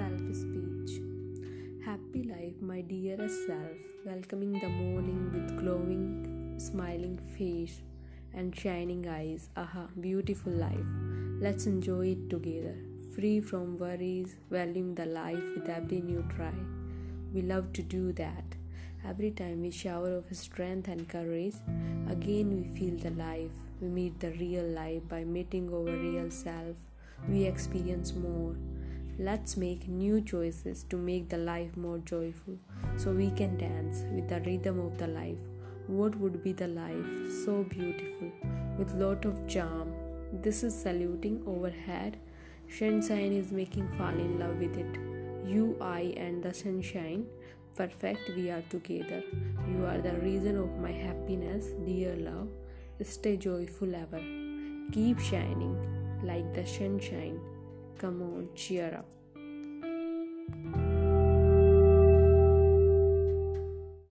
self speech. Happy life, my dearest self, welcoming the morning with glowing, smiling face and shining eyes. Aha, beautiful life. Let's enjoy it together. Free from worries, valuing the life with every new try. We love to do that. Every time we shower of strength and courage, again we feel the life. We meet the real life by meeting our real self. We experience more. Let's make new choices to make the life more joyful so we can dance with the rhythm of the life. What would be the life so beautiful with lot of charm? This is saluting overhead. Sunshine is making fall in love with it. You, I, and the sunshine. Perfect, we are together. You are the reason of my happiness, dear love. Stay joyful ever. Keep shining like the sunshine. Come on, cheer up.